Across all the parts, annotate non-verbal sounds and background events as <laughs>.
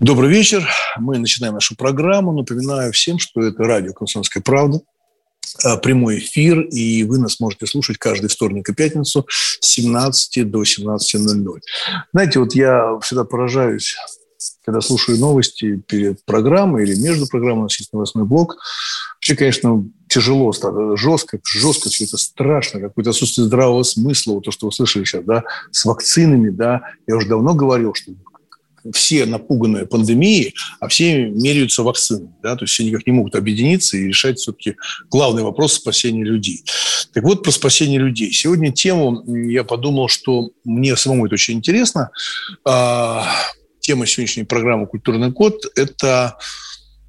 Добрый вечер. Мы начинаем нашу программу. Напоминаю всем, что это радио «Комсомольская правда», а, прямой эфир, и вы нас можете слушать каждый вторник и пятницу с 17 до 17.00. Знаете, вот я всегда поражаюсь, когда слушаю новости перед программой или между программой, у нас есть новостной блок. Вообще, конечно, тяжело, жестко, жестко все это страшно, какое-то отсутствие здравого смысла, вот то, что вы слышали сейчас, да, с вакцинами, да. Я уже давно говорил, что все напуганные пандемией, а все меряются вакцинами. Да? То есть все никак не могут объединиться и решать все-таки главный вопрос спасения людей. Так вот, про спасение людей. Сегодня тему я подумал, что мне самому это очень интересно. А, тема сегодняшней программы «Культурный код» – это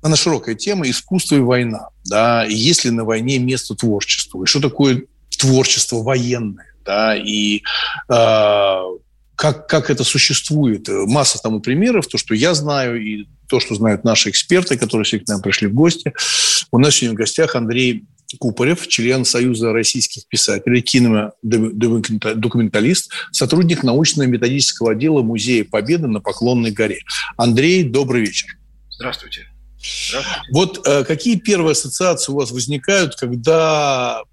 она широкая тема искусство и война. Да? Есть ли на войне место творчеству? И что такое творчество военное? Да? И э, как, как это существует. Масса тому примеров, то, что я знаю, и то, что знают наши эксперты, которые сегодня к нам пришли в гости. У нас сегодня в гостях Андрей Купорев, член Союза российских писателей, кинодокументалист, сотрудник научно-методического отдела Музея Победы на Поклонной горе. Андрей, добрый вечер. Здравствуйте. Здравствуйте. Вот э, какие первые ассоциации у вас возникают, когда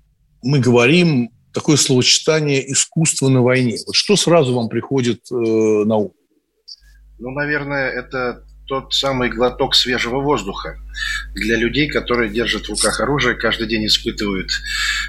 мы говорим такое словосочетание «искусство на войне». Вот что сразу вам приходит э, на ум? Ну, наверное, это тот самый глоток свежего воздуха для людей, которые держат в руках оружие, каждый день испытывают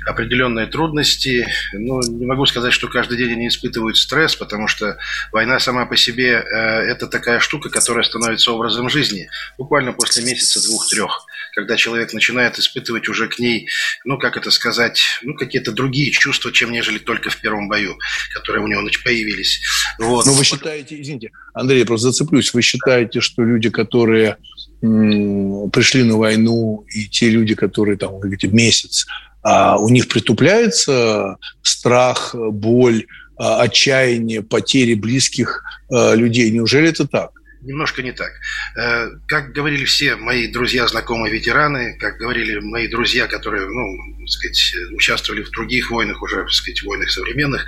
определенные трудности. Ну, не могу сказать, что каждый день они испытывают стресс, потому что война сама по себе э, это такая штука, которая становится образом жизни буквально после месяца, двух, трех когда человек начинает испытывать уже к ней, ну, как это сказать, ну, какие-то другие чувства, чем нежели только в первом бою, которые у него появились. Вот. Но ну, вы считаете, извините, Андрей, я просто зацеплюсь, вы считаете, что люди, которые пришли на войну, и те люди, которые там, вы говорите, месяц, а у них притупляется страх, боль, а, отчаяние, потери близких а, людей. Неужели это так? Немножко не так. Э, как говорили все мои друзья, знакомые ветераны, как говорили мои друзья, которые, ну, сказать, участвовали в других войнах, уже, так сказать, войнах современных,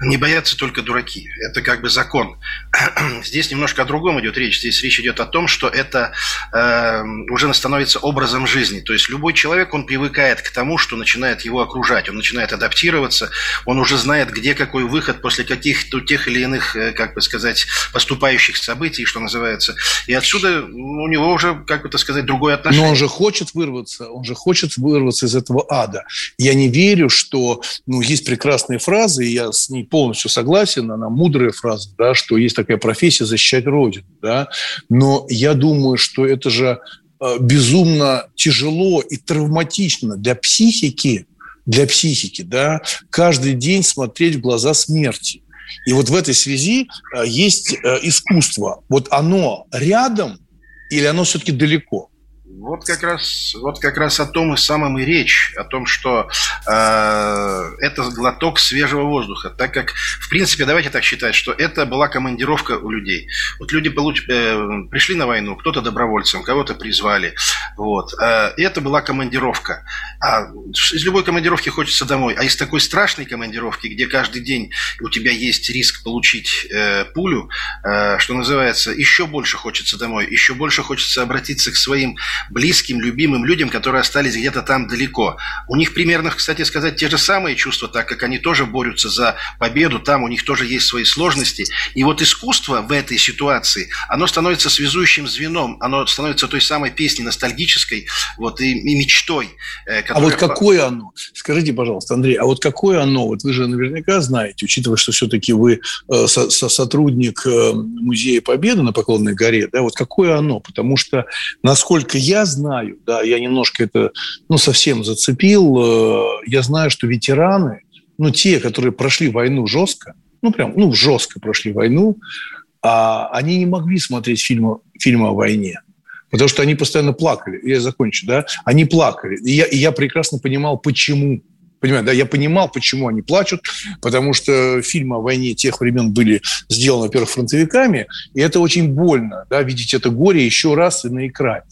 не боятся только дураки. Это как бы закон. <clears throat> Здесь немножко о другом идет речь. Здесь речь идет о том, что это э, уже становится образом жизни. То есть любой человек, он привыкает к тому, что начинает его окружать, он начинает адаптироваться, он уже знает, где какой выход после каких-то тех или иных, э, как бы сказать, поступающих событий, что называется. И отсюда у него уже, как бы так сказать, другое отношение. Но он же хочет вырваться, он же хочет вырваться из этого ада. Я не верю, что ну, есть прекрасные фразы, и я с ней полностью согласен, она мудрая фраза, да, что есть такая профессия защищать Родину. Да? Но я думаю, что это же э, безумно тяжело и травматично для психики, для психики, да, каждый день смотреть в глаза смерти. И вот в этой связи э, есть э, искусство. Вот оно рядом или оно все-таки далеко? Вот как раз, вот как раз о том и самом и речь, о том, что э, это глоток свежего воздуха, так как, в принципе, давайте так считать, что это была командировка у людей. Вот люди получ, э, пришли на войну, кто-то добровольцем, кого-то призвали, вот. Э, это была командировка. А из любой командировки хочется домой, а из такой страшной командировки, где каждый день у тебя есть риск получить э, пулю, э, что называется, еще больше хочется домой, еще больше хочется обратиться к своим близким, любимым людям, которые остались где-то там далеко. У них примерно, кстати сказать, те же самые чувства, так как они тоже борются за победу, там у них тоже есть свои сложности. И вот искусство в этой ситуации, оно становится связующим звеном, оно становится той самой песней ностальгической вот, и, и мечтой. Которая... А вот какое оно? Скажите, пожалуйста, Андрей, а вот какое оно? Вот вы же наверняка знаете, учитывая, что все-таки вы э, со, со сотрудник э, Музея Победы на Поклонной горе, да, вот какое оно? Потому что, насколько я знаю, да, я немножко это, ну, совсем зацепил, э, я знаю, что ветераны, ну, те, которые прошли войну жестко, ну, прям, ну, жестко прошли войну, а они не могли смотреть фильмы, фильмы о войне. Потому что они постоянно плакали. Я закончу, да? Они плакали. И я, и я прекрасно понимал, почему. Понимаете, да, я понимал, почему они плачут, потому что фильмы о войне тех времен были сделаны, во-первых, фронтовиками, и это очень больно, да, видеть это горе еще раз и на экране.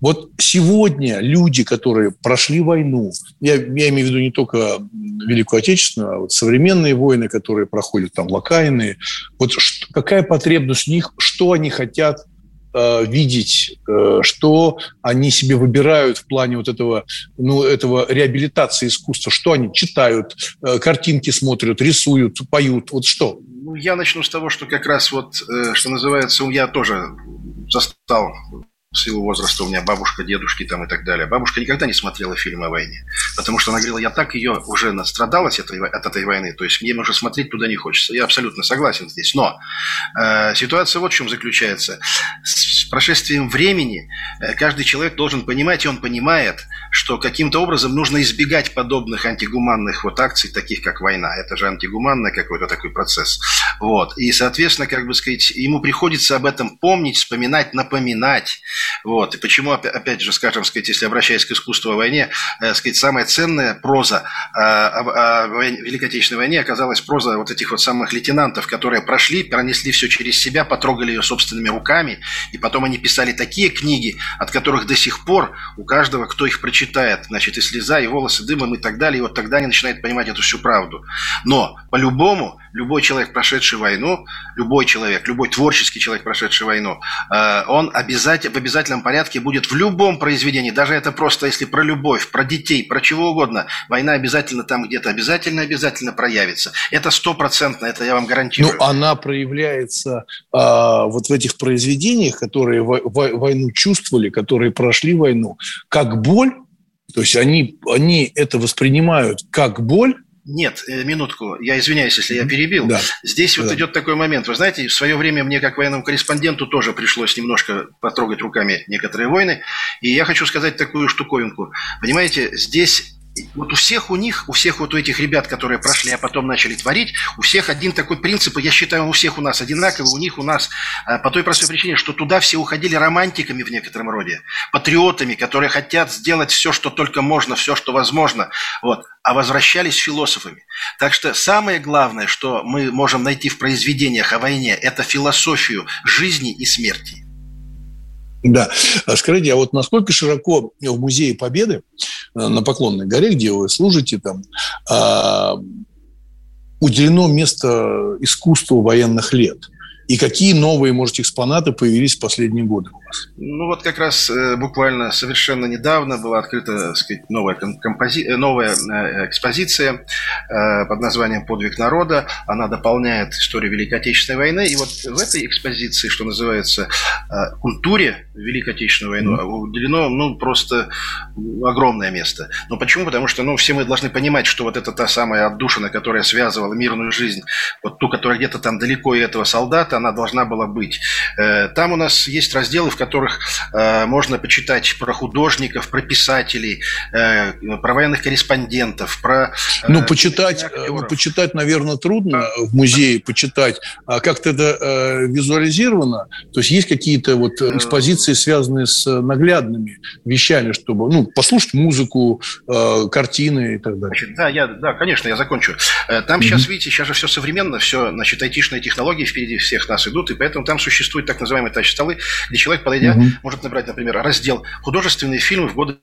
Вот сегодня люди, которые прошли войну, я, я имею в виду не только Великую Отечественную, а вот современные войны, которые проходят там локальные, вот какая потребность у них, что они хотят Э, видеть, э, что они себе выбирают в плане вот этого, ну, этого реабилитации искусства, что они читают, э, картинки смотрят, рисуют, поют, вот что? Ну, я начну с того, что как раз вот, что называется, я тоже застал силу возраста у меня бабушка, дедушки там и так далее. Бабушка никогда не смотрела фильмы о войне, потому что она говорила, я так ее уже настрадалась от, от этой войны, то есть мне уже смотреть туда не хочется. Я абсолютно согласен здесь. Но э, ситуация вот в чем заключается. С прошествием времени э, каждый человек должен понимать, и он понимает, что каким-то образом нужно избегать подобных антигуманных вот акций, таких как война. Это же антигуманный какой-то такой процесс. Вот. И, соответственно, как бы сказать, ему приходится об этом помнить, вспоминать, напоминать. Вот. И почему, опять же, скажем, сказать, если обращаясь к искусству о войне, э, сказать, самая ценная проза э, о, Великой Отечественной войне оказалась проза вот этих вот самых лейтенантов, которые прошли, пронесли все через себя, потрогали ее собственными руками, и потом они писали такие книги, от которых до сих пор у каждого, кто их прочитает, значит, и слеза, и волосы дымом, и так далее, и вот тогда они начинают понимать эту всю правду. Но, по-любому, любой человек, прошедший войну, любой человек, любой творческий человек, прошедший войну, э, он обязательно, в обязательном порядке будет в любом произведении, даже это просто если про любовь, про детей, про чего угодно, война обязательно там где-то обязательно-обязательно проявится. Это стопроцентно, это я вам гарантирую. Ну, она проявляется а, вот в этих произведениях, которые войну чувствовали, которые прошли войну, как боль, то есть они, они это воспринимают как боль, нет, э, минутку, я извиняюсь, если я перебил. Да. Здесь вот да. идет такой момент. Вы знаете, в свое время мне, как военному корреспонденту, тоже пришлось немножко потрогать руками некоторые войны. И я хочу сказать такую штуковинку. Понимаете, здесь вот у всех у них, у всех вот у этих ребят, которые прошли, а потом начали творить, у всех один такой принцип, я считаю, у всех у нас одинаковый, у них у нас э, по той простой причине, что туда все уходили романтиками в некотором роде, патриотами, которые хотят сделать все, что только можно, все, что возможно, вот, а возвращались философами. Так что самое главное, что мы можем найти в произведениях о войне, это философию жизни и смерти. Да. А скажите, а вот насколько широко в Музее Победы э, на Поклонной горе, где вы служите, там, а, уделено место искусству военных лет? И какие новые, может, экспонаты появились в последние годы? Ну вот как раз э, буквально совершенно недавно была открыта, так сказать, новая, компози... Э, новая э, экспозиция под названием «Подвиг народа». Она дополняет историю Великой Отечественной войны. И вот в этой экспозиции, что называется, культуре Великой Отечественной войны mm-hmm. уделено ну, просто огромное место. Но почему? Потому что ну, все мы должны понимать, что вот это та самая отдушина, которая связывала мирную жизнь, вот ту, которая где-то там далеко и этого солдата, она должна была быть. Э, там у нас есть разделы, в которых э, можно почитать про художников, про писателей, э, про военных корреспондентов, про... Ну, почитать, ну, почитать, наверное, трудно в музее почитать. А как-то это визуализировано? То есть есть какие-то вот экспозиции, связанные с наглядными вещами, чтобы, ну, послушать музыку, картины и так далее. Значит, да, я, да, конечно, я закончу. Там mm-hmm. сейчас, видите, сейчас же все современно, все, значит, айтишные технологии впереди всех нас идут, и поэтому там существуют так называемые тач-столы, где человек, подойдя, угу. может набрать, например, раздел «Художественные фильмы в годы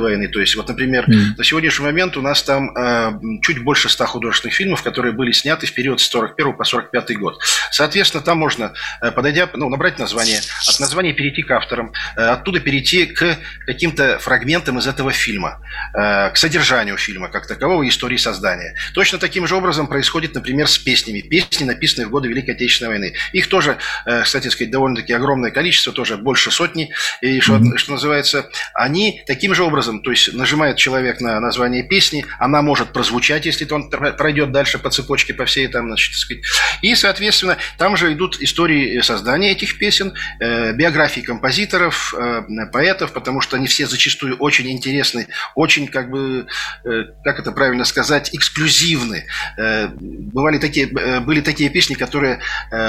войны. То есть, вот, например, mm. на сегодняшний момент у нас там э, чуть больше 100 художественных фильмов, которые были сняты в период с 41 по 45 год. Соответственно, там можно, э, подойдя, ну, набрать название, от названия перейти к авторам, э, оттуда перейти к каким-то фрагментам из этого фильма, э, к содержанию фильма как такового, истории создания. Точно таким же образом происходит, например, с песнями. Песни, написанные в годы Великой Отечественной войны. Их тоже, э, кстати сказать, довольно-таки огромное количество, тоже больше сотни. И, mm-hmm. что называется, они таким же образом образом, то есть нажимает человек на название песни, она может прозвучать, если он пройдет дальше по цепочке, по всей там, значит, сказать. И, соответственно, там же идут истории создания этих песен, э, биографии композиторов, э, поэтов, потому что они все зачастую очень интересны, очень, как бы, э, как это правильно сказать, эксклюзивны. Бывали такие, были такие песни, которые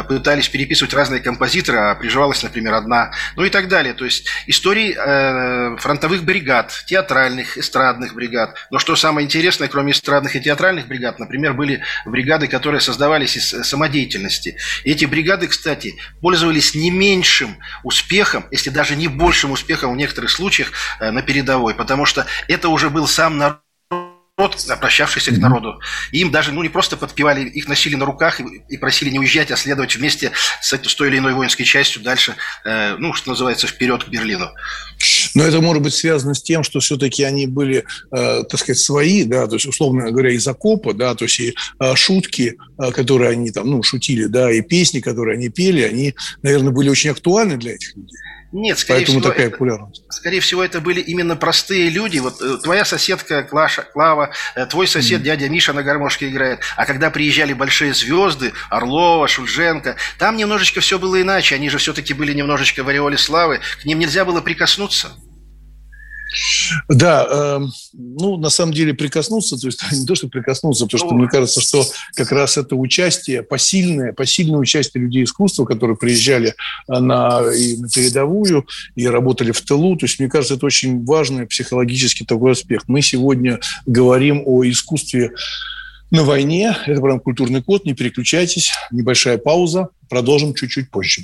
пытались переписывать разные композиторы, а приживалась, например, одна, ну и так далее. То есть истории фронтовых бригад, театральных, эстрадных бригад. Но что самое интересное, кроме эстрадных и театральных бригад, например, были бригады, которые создавались из самодеятельности. И эти бригады, кстати, пользовались не меньшим успехом, если даже не большим успехом в некоторых случаях э, на передовой, потому что это уже был сам народ народ, обращавшийся к народу. И им даже ну, не просто подпевали, их носили на руках и, и просили не уезжать, а следовать вместе с, с той или иной воинской частью дальше, э, ну, что называется, вперед к Берлину. Но это может быть связано с тем, что все-таки они были, э, так сказать, свои, да, то есть, условно говоря, из окопа, да, то есть и э, шутки, э, которые они там, ну, шутили, да, и песни, которые они пели, они, наверное, были очень актуальны для этих людей. Нет, скорее Поэтому всего, такая популярность. Скорее всего, это были именно простые люди. Вот э, твоя соседка Клаша, Клава, э, твой сосед mm. дядя Миша на гармошке играет. А когда приезжали большие звезды, Орлова, Шульженко, там немножечко все было иначе. Они же все-таки были немножечко в ореоле славы. К ним нельзя было прикоснуться. Да, э, ну, на самом деле прикоснуться, то есть <laughs> не то, что прикоснуться, потому что мне кажется, что как раз это участие, посильное, посильное участие людей искусства, которые приезжали э, на, и на передовую и работали в тылу, то есть мне кажется, это очень важный психологический такой аспект. Мы сегодня говорим о искусстве на войне. Это прям культурный код, не переключайтесь. Небольшая пауза. Продолжим чуть-чуть позже.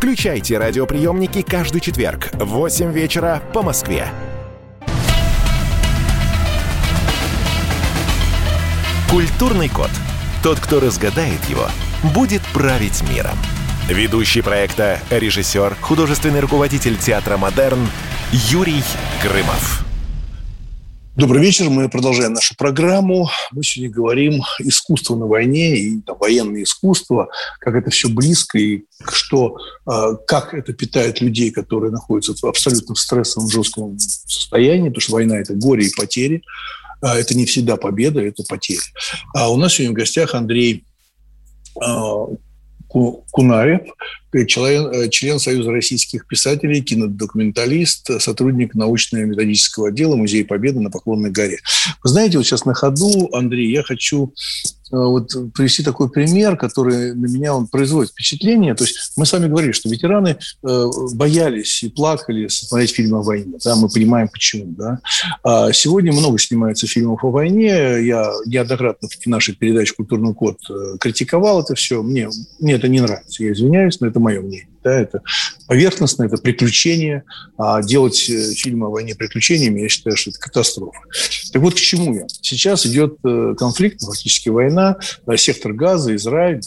Включайте радиоприемники каждый четверг в 8 вечера по Москве. Культурный код. Тот, кто разгадает его, будет править миром. Ведущий проекта, режиссер, художественный руководитель театра «Модерн» Юрий Грымов. Добрый вечер, мы продолжаем нашу программу. Мы сегодня говорим искусство на войне и там, военное искусство, как это все близко и что, а, как это питает людей, которые находятся в абсолютно стрессовом жестком состоянии, потому что война – это горе и потери. А, это не всегда победа, это потери. А у нас сегодня в гостях Андрей а, Кунарев, член, э, член Союза российских писателей, кинодокументалист, сотрудник научно-методического отдела Музея Победы на Поклонной горе. Вы знаете, вот сейчас на ходу, Андрей, я хочу э, вот привести такой пример, который на меня он производит впечатление. То есть мы с вами говорили, что ветераны э, боялись и плакали смотреть фильмы о войне. Да, мы понимаем, почему. Да? А сегодня много снимается фильмов о войне. Я неоднократно в нашей передаче «Культурный код» критиковал это все. Мне, мне это не нравится, я извиняюсь, но это мое мнение. Да, это поверхностно, это приключение. А делать э, фильмы о войне приключениями, я считаю, что это катастрофа. Так вот, к чему я? Сейчас идет э, конфликт, фактически война, сектор газа, Израиль.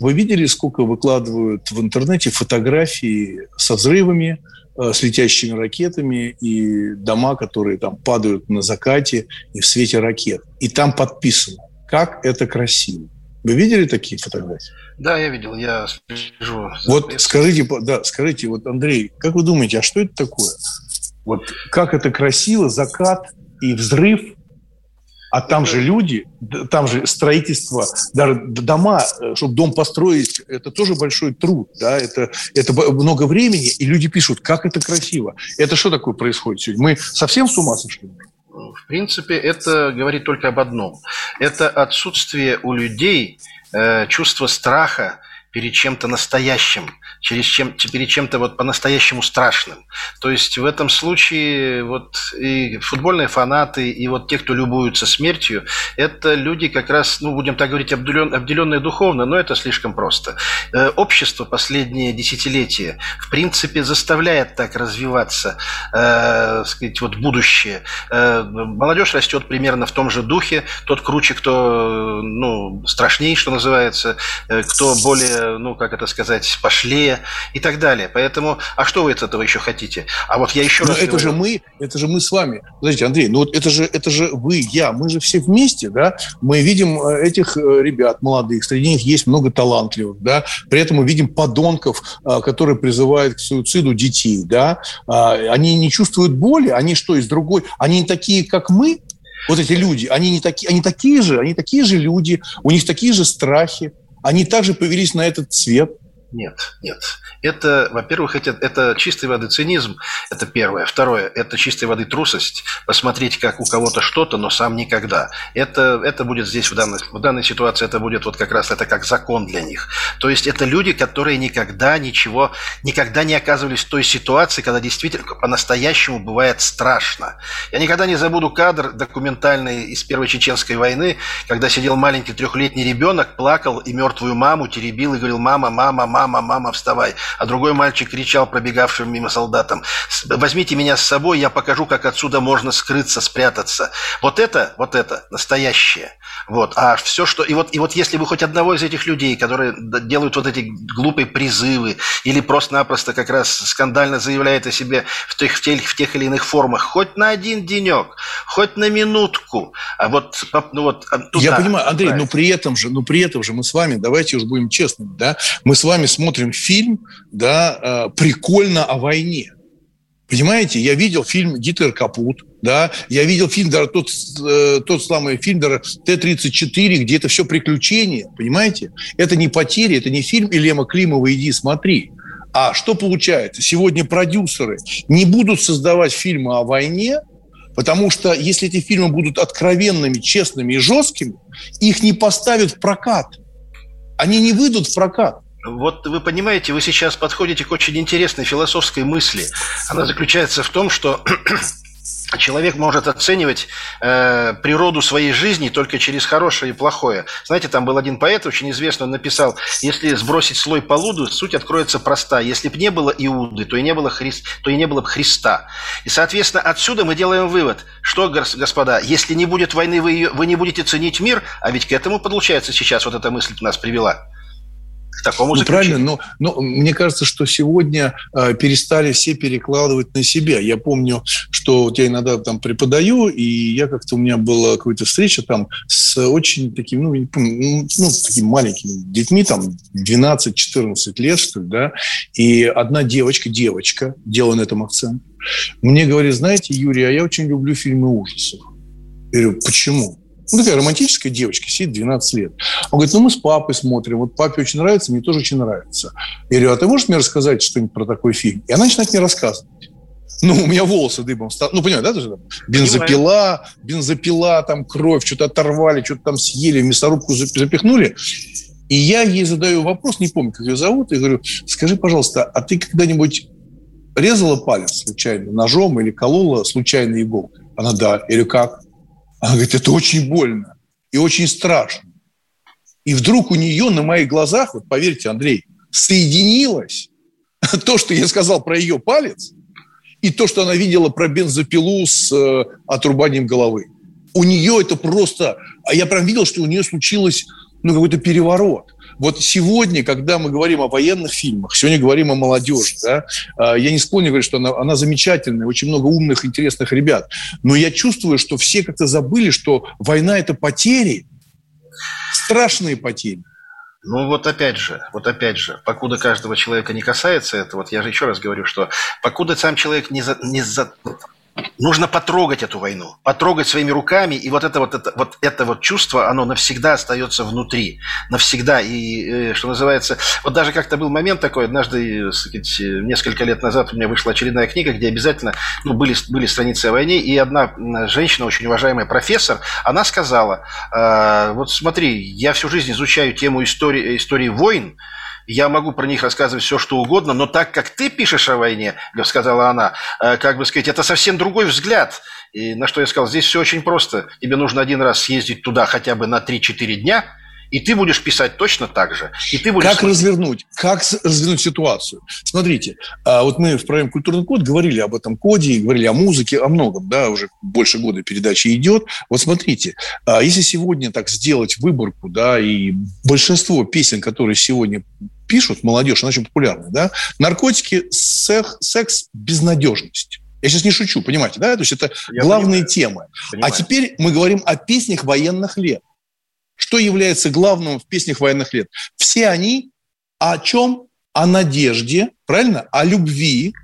Вы видели, сколько выкладывают в интернете фотографии со взрывами, э, с летящими ракетами и дома, которые там падают на закате и в свете ракет. И там подписано, как это красиво. Вы видели такие фотографии? Да, я видел, я слежу. Вот скажите, да, скажите, вот Андрей, как вы думаете, а что это такое? Вот как это красиво, закат и взрыв, А там же люди, там же строительство, даже дома, э, чтобы дом построить, это тоже большой труд, да, это, это много времени, и люди пишут, как это красиво. Это что такое происходит сегодня? Мы совсем с ума сошли? В принципе, это говорит только об одном. Это отсутствие у людей э, чувства страха перед чем-то настоящим, через чем, перед чем-то вот по-настоящему страшным. То есть в этом случае вот и футбольные фанаты, и вот те, кто любуются смертью, это люди как раз, ну, будем так говорить, обделен, обделенные духовно, но это слишком просто. Э, общество последние десятилетия, в принципе, заставляет так развиваться, э, сказать, вот будущее. Э, молодежь растет примерно в том же духе, тот круче, кто, ну, страшнее, что называется, э, кто более, ну, как это сказать, пошлее, и так далее. Поэтому, а что вы от этого еще хотите? А вот я еще Но раз это говорю. же мы, это же мы с вами. Подождите, Андрей, ну вот это же, это же вы, я, мы же все вместе, да? Мы видим э, этих э, ребят молодых, среди них есть много талантливых, да? При этом мы видим подонков, э, которые призывают к суициду детей, да? А, они не чувствуют боли, они что, из другой? Они не такие, как мы? Вот эти люди, они не такие, они такие же, они такие же люди, у них такие же страхи, они также повелись на этот цвет. Нет, нет. Это, во-первых, это, это чистой воды цинизм, это первое. Второе, это чистой воды трусость, посмотреть, как у кого-то что-то, но сам никогда. Это, это будет здесь, в данной, в данной ситуации, это будет вот как раз это как закон для них. То есть это люди, которые никогда ничего, никогда не оказывались в той ситуации, когда действительно по-настоящему бывает страшно. Я никогда не забуду кадр документальный из Первой Чеченской войны, когда сидел маленький трехлетний ребенок, плакал и мертвую маму теребил и говорил, мама, мама, мама, мама, мама, вставай. А другой мальчик кричал пробегавшим мимо солдатам, возьмите меня с собой, я покажу, как отсюда можно скрыться, спрятаться. Вот это, вот это настоящее. Вот. А все, что... И вот, и вот если вы хоть одного из этих людей, которые делают вот эти глупые призывы или просто-напросто как раз скандально заявляет о себе в тех, в, тех, в тех или иных формах, хоть на один денек, хоть на минутку, а вот, ну вот а туда, Я понимаю, Андрей, но при этом же, ну при этом же мы с вами, давайте уж будем честными, да, мы с вами смотрим фильм, да, э, прикольно о войне. Понимаете, я видел фильм «Гитлер капут», да, я видел фильм, даже тот, э, тот самый фильм даже Т-34, где это все приключения, понимаете? Это не потери, это не фильм Илема Климова «Иди смотри». А что получается? Сегодня продюсеры не будут создавать фильмы о войне, потому что если эти фильмы будут откровенными, честными и жесткими, их не поставят в прокат. Они не выйдут в прокат. Вот вы понимаете, вы сейчас подходите к очень интересной философской мысли. Она заключается в том, что <clears throat> человек может оценивать э, природу своей жизни только через хорошее и плохое. Знаете, там был один поэт, очень известный, он написал, если сбросить слой полуду, суть откроется проста. Если бы не было Иуды, то и не было, Хри... то и не было бы Христа. И, соответственно, отсюда мы делаем вывод, что, господа, если не будет войны, вы, ее... вы не будете ценить мир, а ведь к этому, получается, сейчас вот эта мысль нас привела такому ну, правильно, но, но мне кажется, что сегодня э, перестали все перекладывать на себя. Я помню, что вот я иногда там преподаю, и я как-то у меня была какая-то встреча там с очень таким, ну, ну, ну такими маленькими детьми, там 12-14 лет, что ли, да, и одна девочка, девочка, делая на этом акцент, мне говорит, знаете, Юрий, а я очень люблю фильмы ужасов. Я говорю, почему? Ну, такая романтическая девочка, сидит 12 лет. Он говорит, ну, мы с папой смотрим, вот папе очень нравится, мне тоже очень нравится. Я говорю, а ты можешь мне рассказать что-нибудь про такой фильм? И она начинает мне рассказывать. Ну, у меня волосы дыбом стали. Ну, понимаешь, да? Тоже, там, бензопила, бензопила, там кровь, что-то оторвали, что-то там съели, мясорубку запихнули. И я ей задаю вопрос, не помню, как ее зовут, и говорю, скажи, пожалуйста, а ты когда-нибудь резала палец случайно ножом или колола случайно иголкой? Она, да. Или как? Она говорит, это очень больно и очень страшно. И вдруг у нее на моих глазах, вот поверьте, Андрей, соединилось <laughs> то, что я сказал про ее палец, и то, что она видела про бензопилу с э, отрубанием головы. У нее это просто... А я прям видел, что у нее случилось ну, какой-то переворот. Вот сегодня, когда мы говорим о военных фильмах, сегодня говорим о молодежи, да, а, я не склонен говорить, что она, она замечательная, очень много умных, интересных ребят, но я чувствую, что все как-то забыли, что война – это потери, страшные потери. Ну вот опять же, вот опять же, покуда каждого человека не касается это, вот я же еще раз говорю, что покуда сам человек не, за, не, за, нужно потрогать эту войну, потрогать своими руками, и вот это вот, это, вот это вот чувство, оно навсегда остается внутри, навсегда, и, э, что называется, вот даже как-то был момент такой, однажды, сказать, несколько лет назад у меня вышла очередная книга, где обязательно, ну, были, были страницы о войне, и одна женщина, очень уважаемая профессор, она сказала, э, вот смотри, я всю жизнь изучаю тему истории, истории войн, я могу про них рассказывать все, что угодно, но так как ты пишешь о войне, сказала она, э, как бы сказать, это совсем другой взгляд. И на что я сказал, здесь все очень просто. Тебе нужно один раз съездить туда хотя бы на 3-4 дня – и ты будешь писать точно так же. И ты будешь... Как развернуть? Как развернуть ситуацию? Смотрите, а, вот мы в программе «Культурный код» говорили об этом коде, говорили о музыке, о многом, да, уже больше года передача идет. Вот смотрите, а, если сегодня так сделать выборку, да, и большинство песен, которые сегодня пишут, молодежь, она очень популярная, да, наркотики, секс, секс безнадежность. Я сейчас не шучу, понимаете, да? То есть это Я главные понимаю. темы. Понимаю. А теперь мы говорим о песнях военных лет. Что является главным в песнях военных лет? Все они о чем? О надежде, правильно? О любви,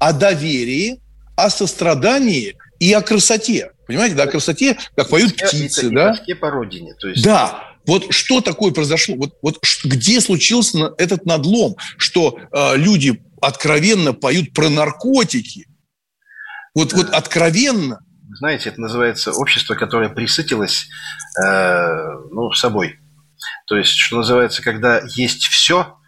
о доверии, о сострадании и о красоте. Понимаете, да, о красоте, как поют птицы, и, да? И по родине. То есть... Да, вот что такое произошло? Вот, вот где случился этот надлом, что э, люди откровенно поют про наркотики? Вот, вот откровенно знаете, это называется общество, которое присытилось э, ну, собой. То есть, что называется, когда есть все,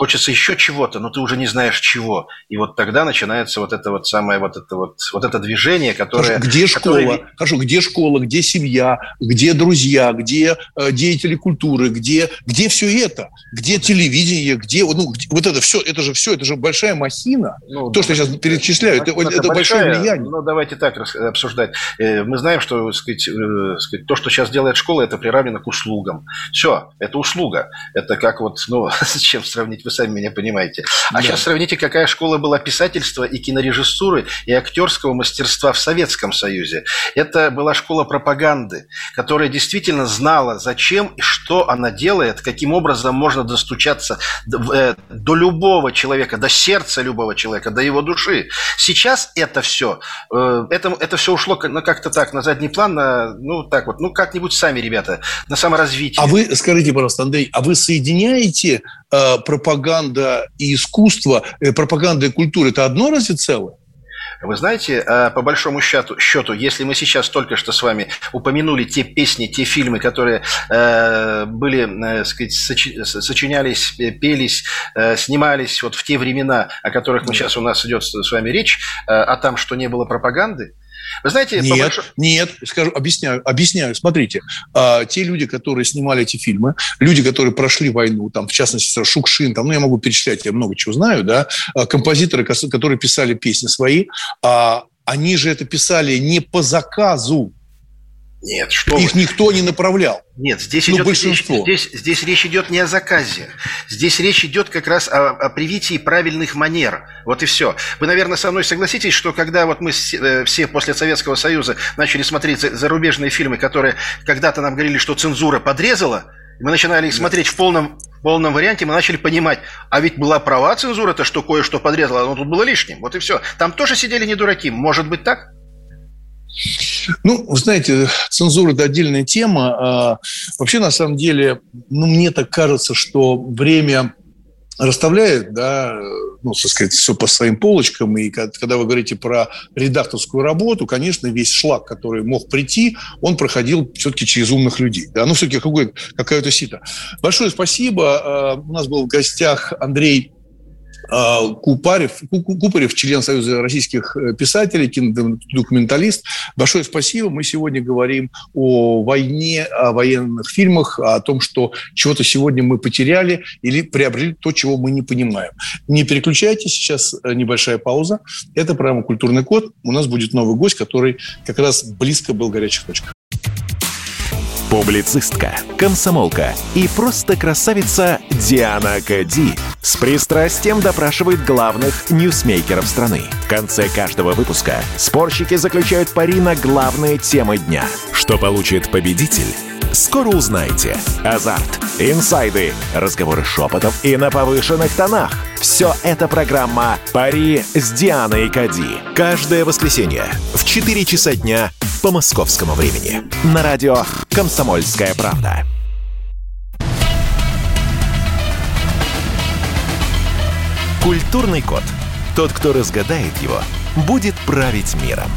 хочется еще чего-то, но ты уже не знаешь чего. И вот тогда начинается вот это вот самое вот это вот, вот это движение, которое... Хорошо, где школа? Которое... Хорошо, где школа, где семья, где друзья, где э, деятели культуры, где, где все это? Где телевидение, где... Ну, где, вот это все, это же все, это же большая махина. Ну, То, что я сейчас перечисляю, это, это, это большая, большое влияние. Ну, давайте так обсуждать. Э, мы знаем, что сказать, э, сказать, то, что сейчас делает школа, это приравнено к услугам. Все, это услуга. Это как вот, ну, <laughs> с чем сравнить вы сами меня понимаете. А да. сейчас сравните, какая школа была писательства и кинорежиссуры, и актерского мастерства в Советском Союзе. Это была школа пропаганды, которая действительно знала, зачем и что она делает, каким образом можно достучаться до, э, до любого человека, до сердца любого человека, до его души. Сейчас это все, э, это, это все ушло на как-то так, на задний план, на, ну так вот, ну как-нибудь сами, ребята, на саморазвитие. А вы, скажите, пожалуйста, Андрей, а вы соединяете э, пропаганда и искусство, э, пропаганда и культура – это одно разве целое? Вы знаете, э, по большому счету, счету, если мы сейчас только что с вами упомянули те песни, те фильмы, которые э, были, сказать, сочинялись, пелись, снимались вот в те времена, о которых мы сейчас у нас идет с вами речь, а там, что не было пропаганды, вы знаете, нет, большому... нет, скажу, объясняю, объясняю. Смотрите, а, те люди, которые снимали эти фильмы, люди, которые прошли войну, там, в частности, Шукшин, там, ну, я могу перечислять, я много чего знаю, да, а, композиторы, которые писали песни свои, а, они же это писали не по заказу, нет, что Их вы. никто не направлял. Нет, здесь ну, идет большинство. Здесь, здесь речь идет не о заказе. Здесь речь идет как раз о, о привитии правильных манер. Вот и все. Вы, наверное, со мной согласитесь, что когда вот мы э, все после Советского Союза начали смотреть зарубежные фильмы, которые когда-то нам говорили, что цензура подрезала, мы начинали их смотреть в полном, в полном варианте, мы начали понимать, а ведь была права цензура-то, что кое-что подрезала, но тут было лишним. Вот и все. Там тоже сидели не дураки. Может быть так? Ну, вы знаете, цензура – это отдельная тема. А, вообще, на самом деле, ну, мне так кажется, что время расставляет, да, ну, так сказать, все по своим полочкам. И когда вы говорите про редакторскую работу, конечно, весь шлак, который мог прийти, он проходил все-таки через умных людей. Да? Ну, все-таки какое-то сито. Большое спасибо. А, у нас был в гостях Андрей Купарев, Купарев, член Союза российских э, писателей, кинодокументалист. Большое спасибо. Мы сегодня говорим о войне, о военных фильмах, о том, что чего-то сегодня мы потеряли или приобрели то, чего мы не понимаем. Не переключайтесь, сейчас э, небольшая пауза. Это программа «Культурный код». У нас будет новый гость, который как раз близко был горячих точках. Публицистка, комсомолка и просто красавица Диана Кади с пристрастием допрашивает главных ньюсмейкеров страны. В конце каждого выпуска спорщики заключают пари на главные темы дня. Что получит победитель? Скоро узнаете. Азарт, инсайды, разговоры шепотов и на повышенных тонах – Все это программа «Пари с Дианой Кади». Каждое воскресенье в 4 часа дня по московскому времени. На радио «Комсомольская правда». Культурный код. Тот, кто разгадает его, будет править миром.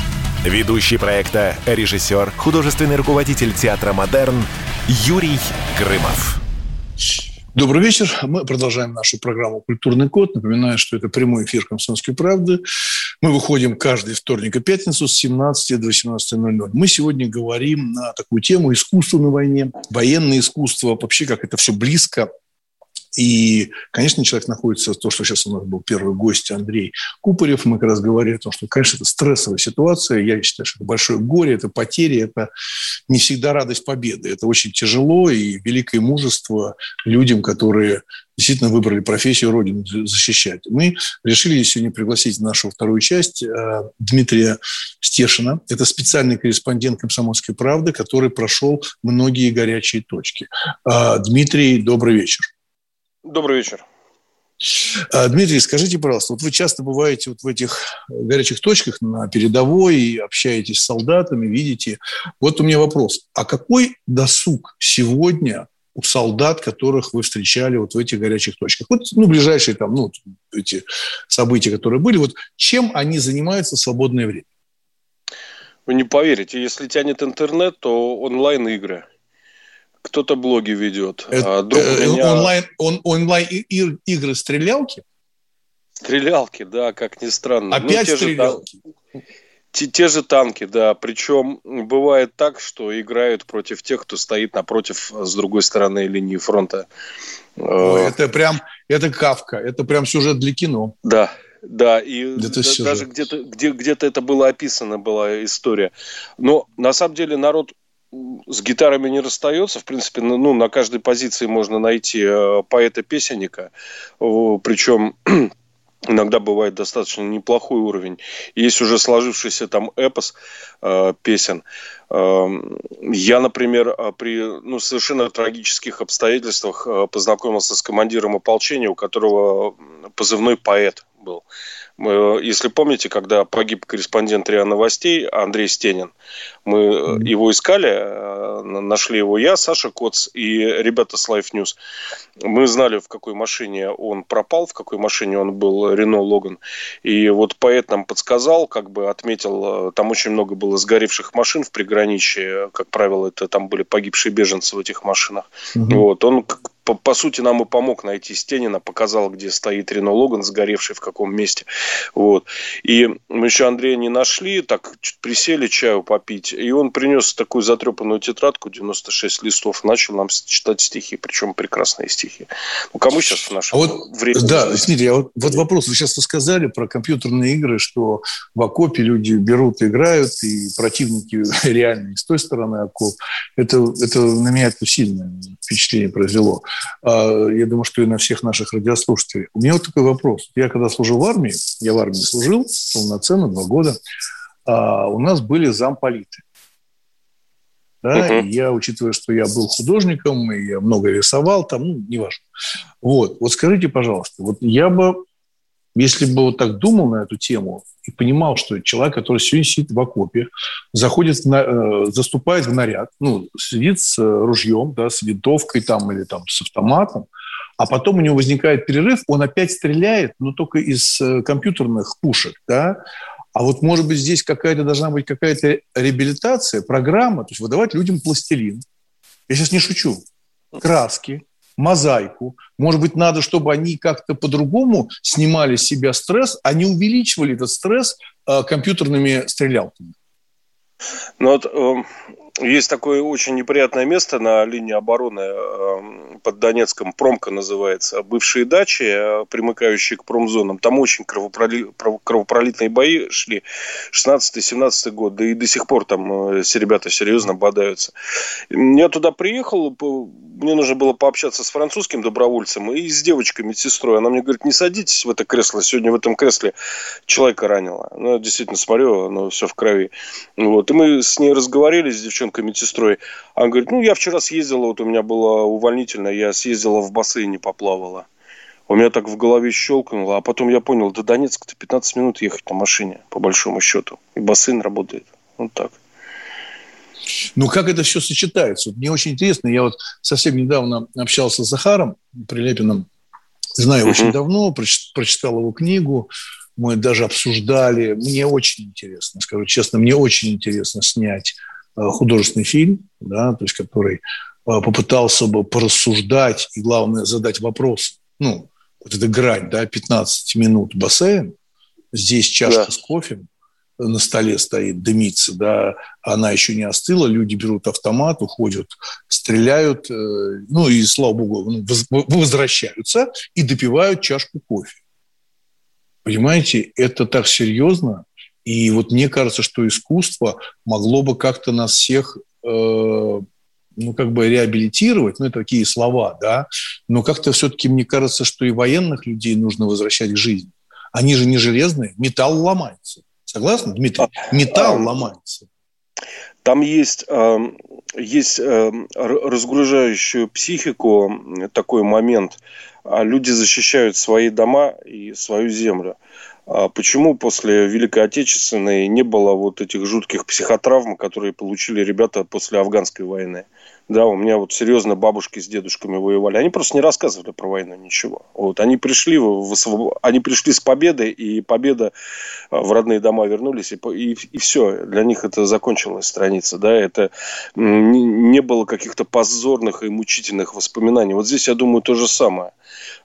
Ведущий проекта, режиссер, художественный руководитель театра «Модерн» Юрий Грымов. Добрый вечер. Мы продолжаем нашу программу «Культурный код». Напоминаю, что это прямой эфир «Комсомольской правды». Мы выходим каждый вторник и пятницу с 17 до 18.00. Мы сегодня говорим на такую тему искусство на войне, военное искусство, вообще как это все близко и, конечно, человек находится, то, что сейчас у нас был первый гость Андрей Купорев, мы как раз говорили о том, что, конечно, это стрессовая ситуация, я считаю, что это большое горе, это потери, это не всегда радость победы, это очень тяжело и великое мужество людям, которые действительно выбрали профессию Родину защищать. Мы решили сегодня пригласить в нашу вторую часть э, Дмитрия Стешина. Это специальный корреспондент «Комсомольской правды», который прошел многие горячие точки. Э, Дмитрий, добрый вечер. Добрый вечер. А, Дмитрий, скажите, пожалуйста, вот вы часто бываете вот в этих горячих точках на передовой общаетесь с солдатами, видите. Вот у меня вопрос. А какой досуг сегодня у солдат, которых вы встречали вот в этих горячих точках? Вот, ну, ближайшие там, ну, эти события, которые были, вот чем они занимаются в свободное время? Вы не поверите, если тянет интернет, то онлайн-игры – кто-то блоги ведет. Это, а друг э, меня... онлайн, он, онлайн игры стрелялки? Стрелялки, да, как ни странно. Опять ну, те стрелялки? Же, те, те же танки, да. Причем бывает так, что играют против тех, кто стоит напротив, с другой стороны линии фронта. Ой, это прям, это кавка, это прям сюжет для кино. Да, да, и да, даже где-то где, где-то это было описано, была история. Но на самом деле народ с гитарами не расстается. В принципе, ну, на каждой позиции можно найти э, поэта-песенника. Причем <clears throat> иногда бывает достаточно неплохой уровень. Есть уже сложившийся там эпос э, песен. Э, я, например, э, при ну, совершенно трагических обстоятельствах э, познакомился с командиром ополчения, у которого позывной поэт был. Если помните, когда погиб корреспондент РИА Новостей Андрей Стенин, мы mm-hmm. его искали, э, нашли его я, Саша Коц и ребята с Life News. Мы знали, в какой машине он пропал, в какой машине он был, Рено Логан. И вот поэт нам подсказал, как бы отметил, э, там очень много было сгоревших машин в приграничье, как правило, это там были погибшие беженцы в этих машинах. Mm-hmm. Вот, он по, по сути, нам и помог найти Стенина, показал, где стоит Рено Логан, сгоревший в каком месте. Вот. И мы еще Андрея не нашли, так присели чаю попить, и он принес такую затрепанную тетрадку, 96 листов, начал нам читать стихи, причем прекрасные стихи. Ну, кому сейчас в нашем а вот, времени... Да, смотрите, а вот, вот вопрос, вы сейчас сказали про компьютерные игры, что в окопе люди берут, играют, и противники <laughs> реальные с той стороны окоп. Это, это на меня это сильное впечатление произвело. А, я думаю, что и на всех наших радиослушателей. У меня вот такой вопрос. Я когда служил в армии, я в армии служил полноценно два года, а у нас были замполиты. Да, uh-huh. я, учитывая, что я был художником, и я много рисовал, там, ну, неважно. Вот, вот скажите, пожалуйста, вот я бы, если бы вот так думал на эту тему и понимал, что человек, который сегодня сидит в окопе, заходит, в, э, заступает в наряд, ну, сидит с ружьем, да, с винтовкой там или там с автоматом, а потом у него возникает перерыв, он опять стреляет, но только из э, компьютерных пушек, да, а вот, может быть, здесь какая-то должна быть какая-то реабилитация, программа, то есть выдавать людям пластилин. Я сейчас не шучу. Краски, мозаику. Может быть, надо, чтобы они как-то по-другому снимали с себя стресс, а не увеличивали этот стресс э, компьютерными стрелялками. Ну вот э, есть такое очень неприятное место на линии обороны эм, под Донецком, Промка называется, бывшие дачи, э, примыкающие к промзонам. Там очень кровопроли... кровопролитные бои шли 16-17 год, да и до сих пор там э, все ребята серьезно бодаются. Я туда приехал, мне нужно было пообщаться с французским добровольцем и с девочкой медсестрой. Она мне говорит, не садитесь в это кресло, сегодня в этом кресле человека ранило. Ну, я действительно смотрю, оно все в крови. Вот. И мы с ней разговаривали, с девчонкой медсестрой. Она говорит, ну, я вчера съездила, вот у меня было увольнительное, я съездила в бассейне, поплавала. У меня так в голове щелкнуло, а потом я понял, до Донецка-то 15 минут ехать на машине, по большому счету. И бассейн работает. Вот так. Ну, как это все сочетается? Мне очень интересно. Я вот совсем недавно общался с Захаром Прилепиным. Знаю uh-huh. очень давно, прочитал его книгу. Мы даже обсуждали. Мне очень интересно, скажу честно, мне очень интересно снять художественный фильм, да, то есть который э, попытался бы порассуждать и, главное, задать вопрос. Ну, вот эта грань, да, 15 минут бассейн, здесь чашка да. с кофе, на столе стоит, дымится, да, она еще не остыла, люди берут автомат, уходят, стреляют, э, ну и, слава богу, ну, возвращаются и допивают чашку кофе. Понимаете, это так серьезно, и вот мне кажется, что искусство могло бы как-то нас всех э, ну, как бы реабилитировать, ну, это такие слова, да, но как-то все-таки мне кажется, что и военных людей нужно возвращать к жизни. Они же не железные, металл ломается. Согласны, Дмитрий? А, Металл а, ломается. Там есть, эм, есть эм, разгружающую психику такой момент. А люди защищают свои дома и свою землю. Почему после Великой Отечественной не было вот этих жутких психотравм, которые получили ребята после афганской войны? Да, у меня вот серьезно бабушки с дедушками воевали. Они просто не рассказывали про войну ничего. Вот, они, пришли в, они пришли с победой, и победа а, в родные дома вернулись, и, и, и все. Для них это закончилась страница. Да, это не было каких-то позорных и мучительных воспоминаний. Вот здесь, я думаю, то же самое.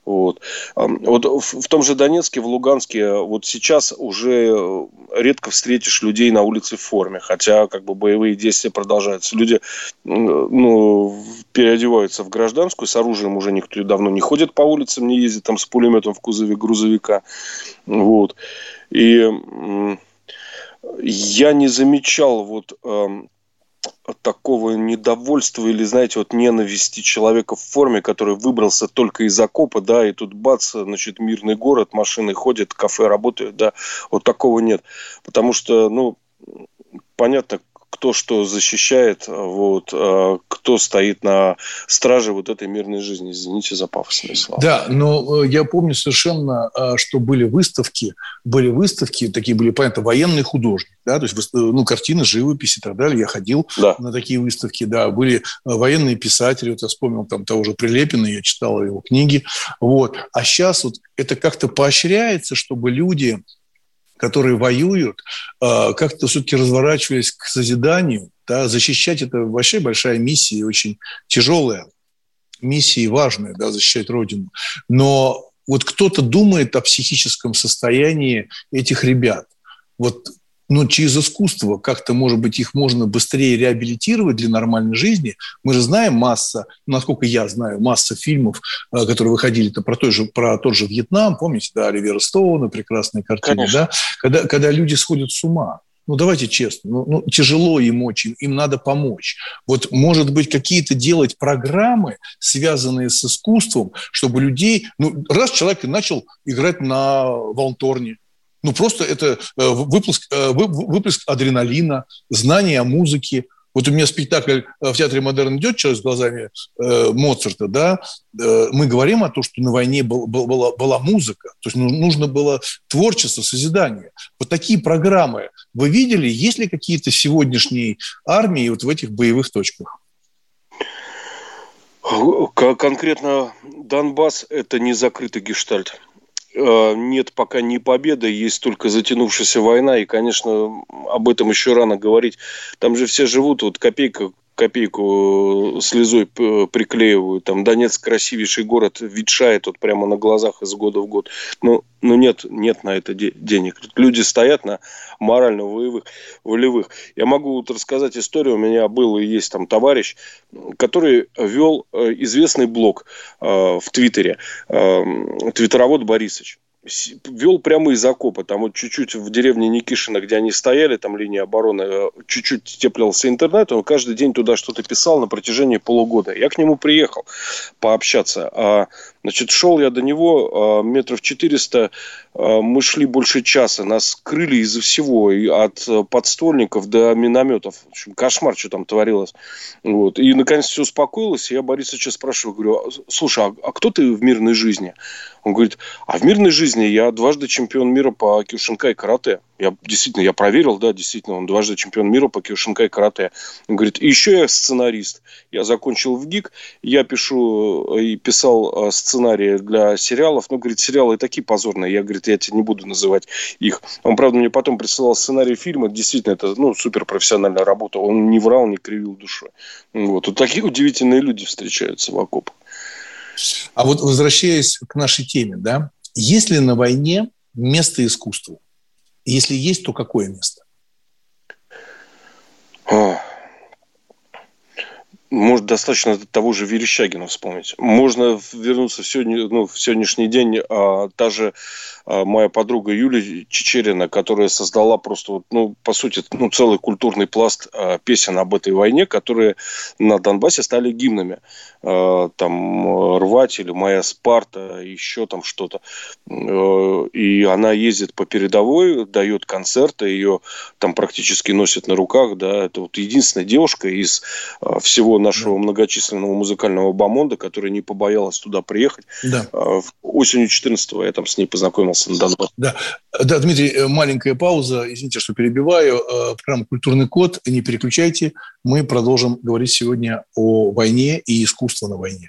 Вот. Вот в, том же Донецке, в Луганске вот сейчас уже э, редко встретишь людей на улице в форме, хотя как бы боевые действия продолжаются. Люди ну, переодеваются в гражданскую, с оружием уже никто давно не ходит по улицам, не ездит там с пулеметом в кузове грузовика. Вот. И я не замечал вот такого недовольства или, знаете, вот ненависти человека в форме, который выбрался только из окопа, да, и тут бац, значит, мирный город, машины ходят, кафе работают, да, вот такого нет. Потому что, ну, понятно, кто что защищает, вот, а, кто стоит на страже вот этой мирной жизни. Извините за пафосные слова. Да, но э, я помню совершенно, а, что были выставки, были выставки, такие были, понятно, военный художник, да, то есть, э, ну, картины, живописи и так далее. Я ходил да. на такие выставки, да, были э, военные писатели, вот я вспомнил там того же Прилепина, я читал его книги, вот. А сейчас вот это как-то поощряется, чтобы люди которые воюют, а, как-то все-таки разворачиваясь к созиданию, да, защищать это вообще большая миссия, очень тяжелая миссия и важная, да, защищать Родину. Но вот кто-то думает о психическом состоянии этих ребят. Вот но через искусство как-то, может быть, их можно быстрее реабилитировать для нормальной жизни. Мы же знаем масса, насколько я знаю, масса фильмов, э, которые выходили -то про, той же, про тот же Вьетнам, помните, да, Оливера Стоуна, прекрасные картины, Конечно. да, когда, когда люди сходят с ума. Ну, давайте честно, ну, ну, тяжело им очень, им надо помочь. Вот, может быть, какие-то делать программы, связанные с искусством, чтобы людей... Ну, раз человек начал играть на волнторне, ну, просто это э, выплеск, э, выплеск адреналина, знание о музыке. Вот у меня спектакль э, в Театре Модерн идет «Человек с глазами э, Моцарта», да, э, мы говорим о том, что на войне был, был, была, была музыка, то есть нужно было творчество, созидание. Вот такие программы вы видели? Есть ли какие-то сегодняшние армии вот в этих боевых точках? Конкретно Донбасс – это не закрытый гештальт. Э, нет пока не победы, есть только затянувшаяся война, и, конечно, об этом еще рано говорить. Там же все живут, вот копейка копейку слезой приклеивают. Там Донецк красивейший город, ветшает вот прямо на глазах из года в год. Но, но нет, нет на это денег. Люди стоят на морально волевых, волевых. Я могу вот рассказать историю. У меня был и есть там товарищ, который вел э, известный блог э, в Твиттере. Э, твиттеровод Борисович. Вел прямо из окопа. Там вот чуть-чуть в деревне Никишина, где они стояли, там линия обороны, э, чуть-чуть теплился интернет, он каждый день туда что-то писал на протяжении полугода. Я к нему приехал пообщаться. А, значит, шел я до него а, метров 400, а, мы шли больше часа, нас крыли из-за всего, и от подстольников до минометов. В общем, кошмар, что там творилось. Вот. И, наконец, все успокоилось, и я Борисовича спрашиваю, говорю, слушай, а, а кто ты в мирной жизни? Он говорит, а в мирной жизни я дважды чемпион мира по кюшинкай карате. Я действительно, я проверил, да, действительно, он дважды чемпион мира по кюшинкай карате. Он говорит, и еще я сценарист. Я закончил в ГИК, я пишу и писал э, сценарии для сериалов. Ну, говорит, сериалы такие позорные. Я, говорит, я тебе не буду называть их. Он, правда, мне потом присылал сценарий фильма. Действительно, это, ну, суперпрофессиональная работа. Он не врал, не кривил душой. Вот. Вот такие удивительные люди встречаются в окопах. А вот возвращаясь к нашей теме, да, есть ли на войне место искусству? Если есть, то какое место? Может, достаточно того же Верещагина вспомнить. Можно вернуться в, сегодня, ну, в сегодняшний день. А, та же а, моя подруга Юлия Чечерина, которая создала просто, ну, по сути, ну, целый культурный пласт а, песен об этой войне, которые на Донбассе стали гимнами. А, там «Рвать» или «Моя Спарта», еще там что-то. А, и она ездит по передовой, дает концерты, ее там практически носят на руках. Да. Это вот единственная девушка из а, всего нашего да. многочисленного музыкального бомонда, которая не побоялась туда приехать. Да. А, осенью 14-го я там с ней познакомился на Донбассе. Да. да, Дмитрий, э, маленькая пауза. Извините, что перебиваю. Э, программа «Культурный код». Не переключайте. Мы продолжим говорить сегодня о войне и искусстве на войне.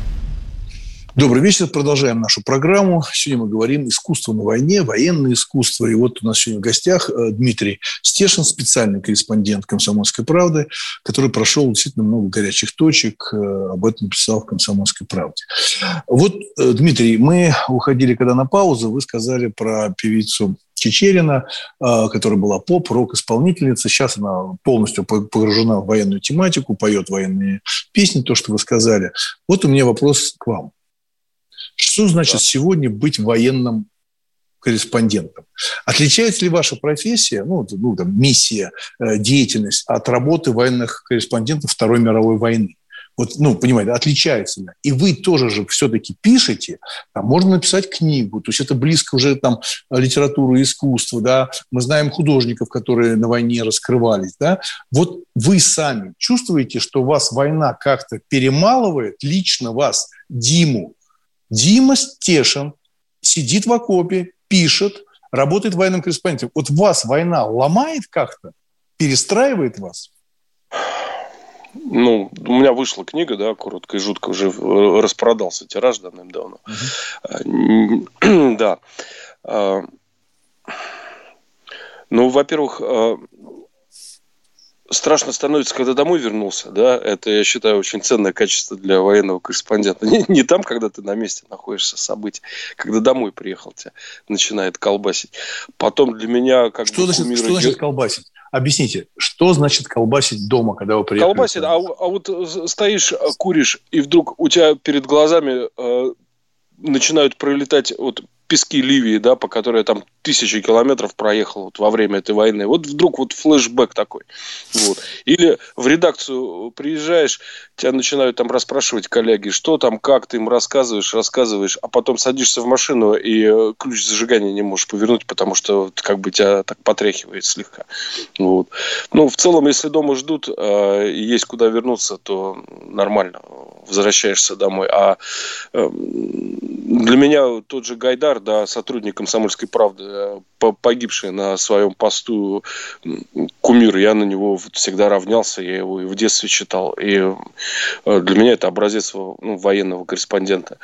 Добрый вечер. Продолжаем нашу программу. Сегодня мы говорим искусство на войне, военное искусство. И вот у нас сегодня в гостях э, Дмитрий Стешин, специальный корреспондент «Комсомольской правды», который прошел действительно много горячих точек. Э, об этом писал в «Комсомольской правде». Вот, э, Дмитрий, мы уходили когда на паузу, вы сказали про певицу Чечерина, которая была поп, рок-исполнительница. Сейчас она полностью погружена в военную тематику, поет военные песни, то, что вы сказали. Вот у меня вопрос к вам. Что значит да. сегодня быть военным корреспондентом? Отличается ли ваша профессия, ну, ну там, миссия, э, деятельность от работы военных корреспондентов Второй мировой войны? Вот, ну, понимаете, отличается ли? И вы тоже же все-таки пишете, там, можно написать книгу, то есть это близко уже там литературу и искусство, да, мы знаем художников, которые на войне раскрывались, да. Вот вы сами чувствуете, что вас война как-то перемалывает, лично вас, Диму, Дима Стешин сидит в окопе, пишет, работает военным корреспондентом. Вот вас война ломает как-то, перестраивает вас? Ну, у меня вышла книга, да, коротко и жутко, уже распродался тираж давным-давно. Угу. <clears throat> Да. А, ну, во-первых, страшно становится, когда домой вернулся, да, это, я считаю, очень ценное качество для военного корреспондента. Не, не там, когда ты на месте находишься, событий, когда домой приехал, тебя начинает колбасить. Потом для меня как Что, значит, кумира... что значит колбасить? Объясните, что значит колбасить дома, когда вы приехали? Колбасит, а, а вот стоишь, куришь, и вдруг у тебя перед глазами э, начинают пролетать вот пески Ливии, да, по которой там тысячи километров проехал вот во время этой войны. Вот вдруг вот флешбэк такой. Вот. Или в редакцию приезжаешь, тебя начинают там расспрашивать коллеги, что там, как ты им рассказываешь, рассказываешь, а потом садишься в машину и э, ключ зажигания не можешь повернуть, потому что как бы тебя так потряхивает слегка. Вот. Ну, в целом, если дома ждут, э, есть куда вернуться, то нормально возвращаешься домой. А э, для меня тот же Гайдар, да, сотрудник комсомольской правды, э, погибший на своем посту кумир, я на него всегда равнялся, я его и в детстве читал. И э, для меня это образец ну, военного корреспондента.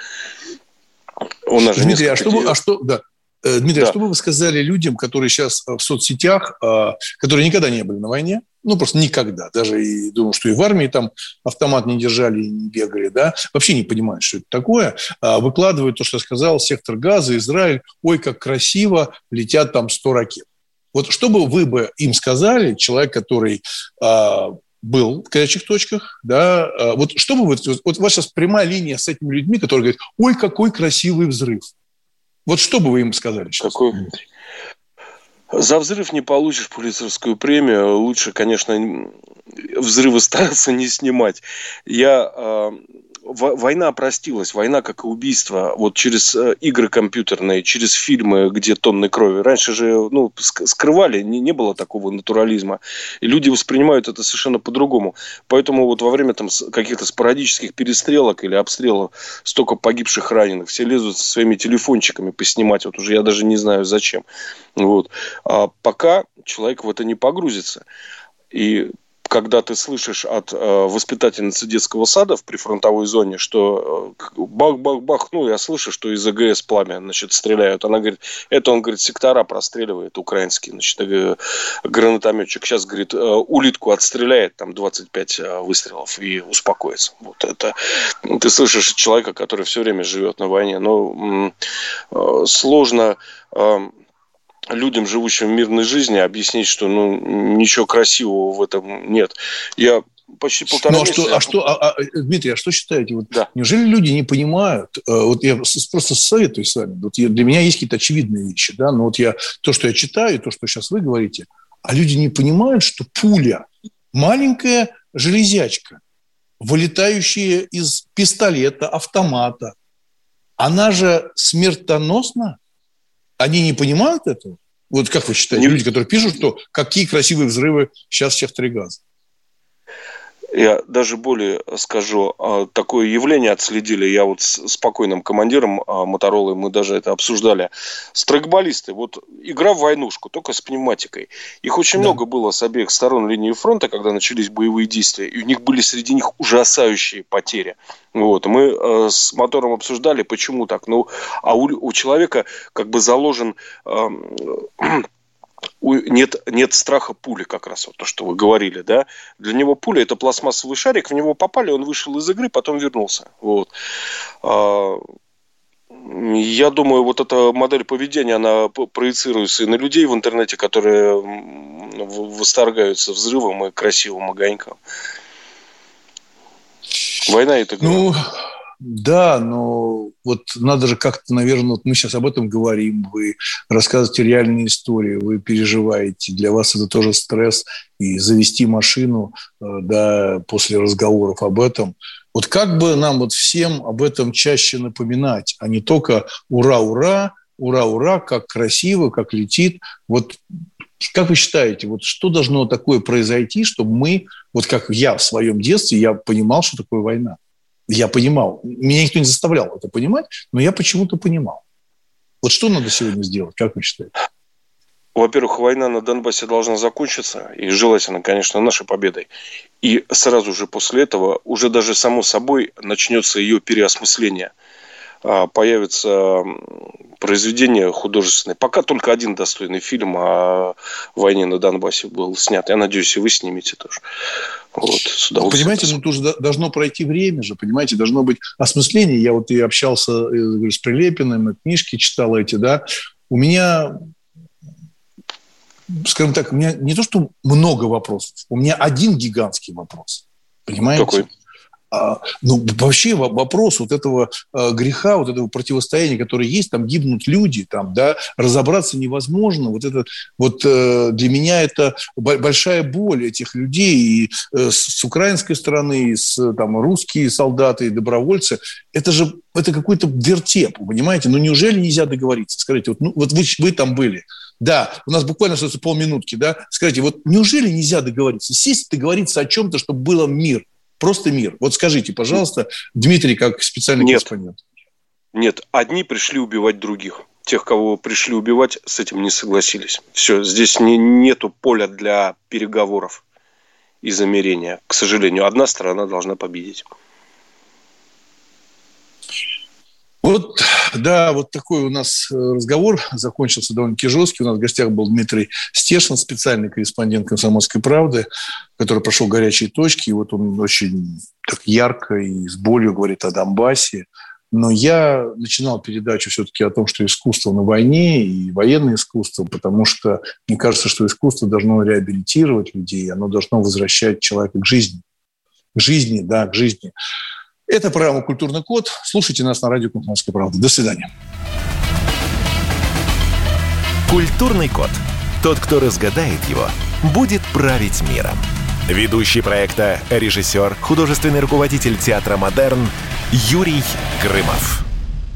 Он Дмитрий, а что, вы, а что, да, Э, Дмитрий, да. что бы вы сказали людям, которые сейчас в соцсетях, которые никогда не были на войне, ну, просто никогда, даже и думаю, что и в армии там автомат не держали и не бегали, да, вообще не понимают, что это такое, а выкладывают то, что я сказал, сектор газа, Израиль, ой, как красиво, летят там 100 ракет. Вот что бы вы бы им сказали, человек, который а, был в горячих точках, да, вот что бы вы, вот у вас сейчас прямая линия с этими людьми, которые говорят, ой, какой красивый взрыв. Вот что бы вы им сказали сейчас? Какой? За взрыв не получишь пулицерскую премию. Лучше, конечно, взрывы стараться не снимать. Я а, война простилась, война как и убийство, вот через э, игры компьютерные, через фильмы, где тонны крови. Раньше же ну, скрывали, не, не было такого натурализма. И люди воспринимают это совершенно по-другому. Поэтому вот во время там каких-то спорадических перестрелок или обстрелов столько погибших раненых, все лезут со своими телефончиками поснимать, вот уже я даже не знаю зачем. Вот. А пока человек в это не погрузится. И когда ты слышишь от э, воспитательницы детского сада в прифронтовой зоне, что э, бах-бах-бах, ну, я слышу, что из АГС пламя, значит, стреляют. Она говорит, это он, говорит, сектора простреливает, украинский, значит, э, гранатометчик. Сейчас, говорит, э, улитку отстреляет, там, 25 э, выстрелов и успокоится. Вот это ты слышишь человека, который все время живет на войне. Но э, сложно... Э, людям, живущим в мирной жизни, объяснить, что ну, ничего красивого в этом нет. Я почти полтора ну, а месяца... Что, а что, а, а, Дмитрий, а что считаете? Вот, да. Неужели люди не понимают? Э, вот я просто советую с вами. Вот я, для меня есть какие-то очевидные вещи, да, но вот я то, что я читаю, то, что сейчас вы говорите, а люди не понимают, что пуля маленькая железячка, вылетающая из пистолета, автомата, она же смертоносна. Они не понимают этого? Вот как вы считаете, люди, которые пишут, что какие красивые взрывы сейчас в секторе газа? Я даже более скажу, а, такое явление отследили. Я вот с спокойным командиром а, Моторолы, мы даже это обсуждали. Страйкболисты, вот игра в войнушку, только с пневматикой. Их очень да. много было с обеих сторон линии фронта, когда начались боевые действия. И у них были среди них ужасающие потери. Вот. Мы э, с мотором обсуждали, почему так. Ну, а у, у человека как бы заложен... Э, нет, нет страха пули, как раз вот то, что вы говорили, да. Для него пуля – это пластмассовый шарик, в него попали, он вышел из игры, потом вернулся. Вот. А, я думаю, вот эта модель поведения, она проецируется и на людей в интернете, которые восторгаются взрывом и красивым огоньком. Война это... Ну, да, но вот надо же как-то, наверное, вот мы сейчас об этом говорим, вы рассказываете реальные истории, вы переживаете, для вас это тоже стресс, и завести машину, э, да, после разговоров об этом. Вот как бы нам вот всем об этом чаще напоминать, а не только «ура, ура», «ура, ура», как красиво, как летит. Вот как вы считаете, вот что должно такое произойти, чтобы мы, вот как я в своем детстве, я понимал, что такое война? Я понимал. Меня никто не заставлял это понимать, но я почему-то понимал. Вот что надо сегодня сделать, как вы считаете? Во-первых, война на Донбассе должна закончиться, и желательно, конечно, нашей победой. И сразу же после этого, уже даже само собой, начнется ее переосмысление – появится произведение художественное. Пока только один достойный фильм о войне на Донбассе был снят. Я надеюсь, и вы снимете тоже. Вот, понимаете, ну тоже должно пройти время же, понимаете, должно быть осмысление. Я вот и общался говорю, с Прилепиным, книжки читал эти, да. У меня, скажем так, у меня не то, что много вопросов, у меня один гигантский вопрос. Понимаете? Какой? А, ну, вообще вопрос вот этого э, греха, вот этого противостояния, которое есть, там гибнут люди, там, да, разобраться невозможно. Вот это, вот э, для меня это большая боль этих людей и э, с украинской стороны, и с там русские солдаты и добровольцы. Это же это какой-то вертеп, понимаете? Ну, неужели нельзя договориться? Скажите, вот, ну, вот вы, вы там были, да, у нас буквально остается полминутки, да, скажите, вот неужели нельзя договориться? Сесть договориться о чем-то, чтобы было мир – Просто мир. Вот скажите, пожалуйста, Дмитрий, как специальный Нет. корреспондент. Нет, одни пришли убивать других. Тех, кого пришли убивать, с этим не согласились. Все, здесь не, нету поля для переговоров и замерения. К сожалению, одна сторона должна победить. Вот, да, вот такой у нас э, разговор закончился довольно-таки жесткий. У нас в гостях был Дмитрий Стешин, специальный корреспондент «Комсомольской правды», который прошел горячие точки. И вот он очень так ярко и с болью говорит о Донбассе. Но я начинал передачу все-таки о том, что искусство на войне и военное искусство, потому что мне кажется, что искусство должно реабилитировать людей, оно должно возвращать человека к жизни. К жизни, да, к жизни. Это программа «Культурный код». Слушайте нас на радио «Комсомольская правда». До свидания. «Культурный код». Тот, кто разгадает его, будет править миром. Ведущий проекта, режиссер, художественный руководитель театра «Модерн» Юрий Грымов.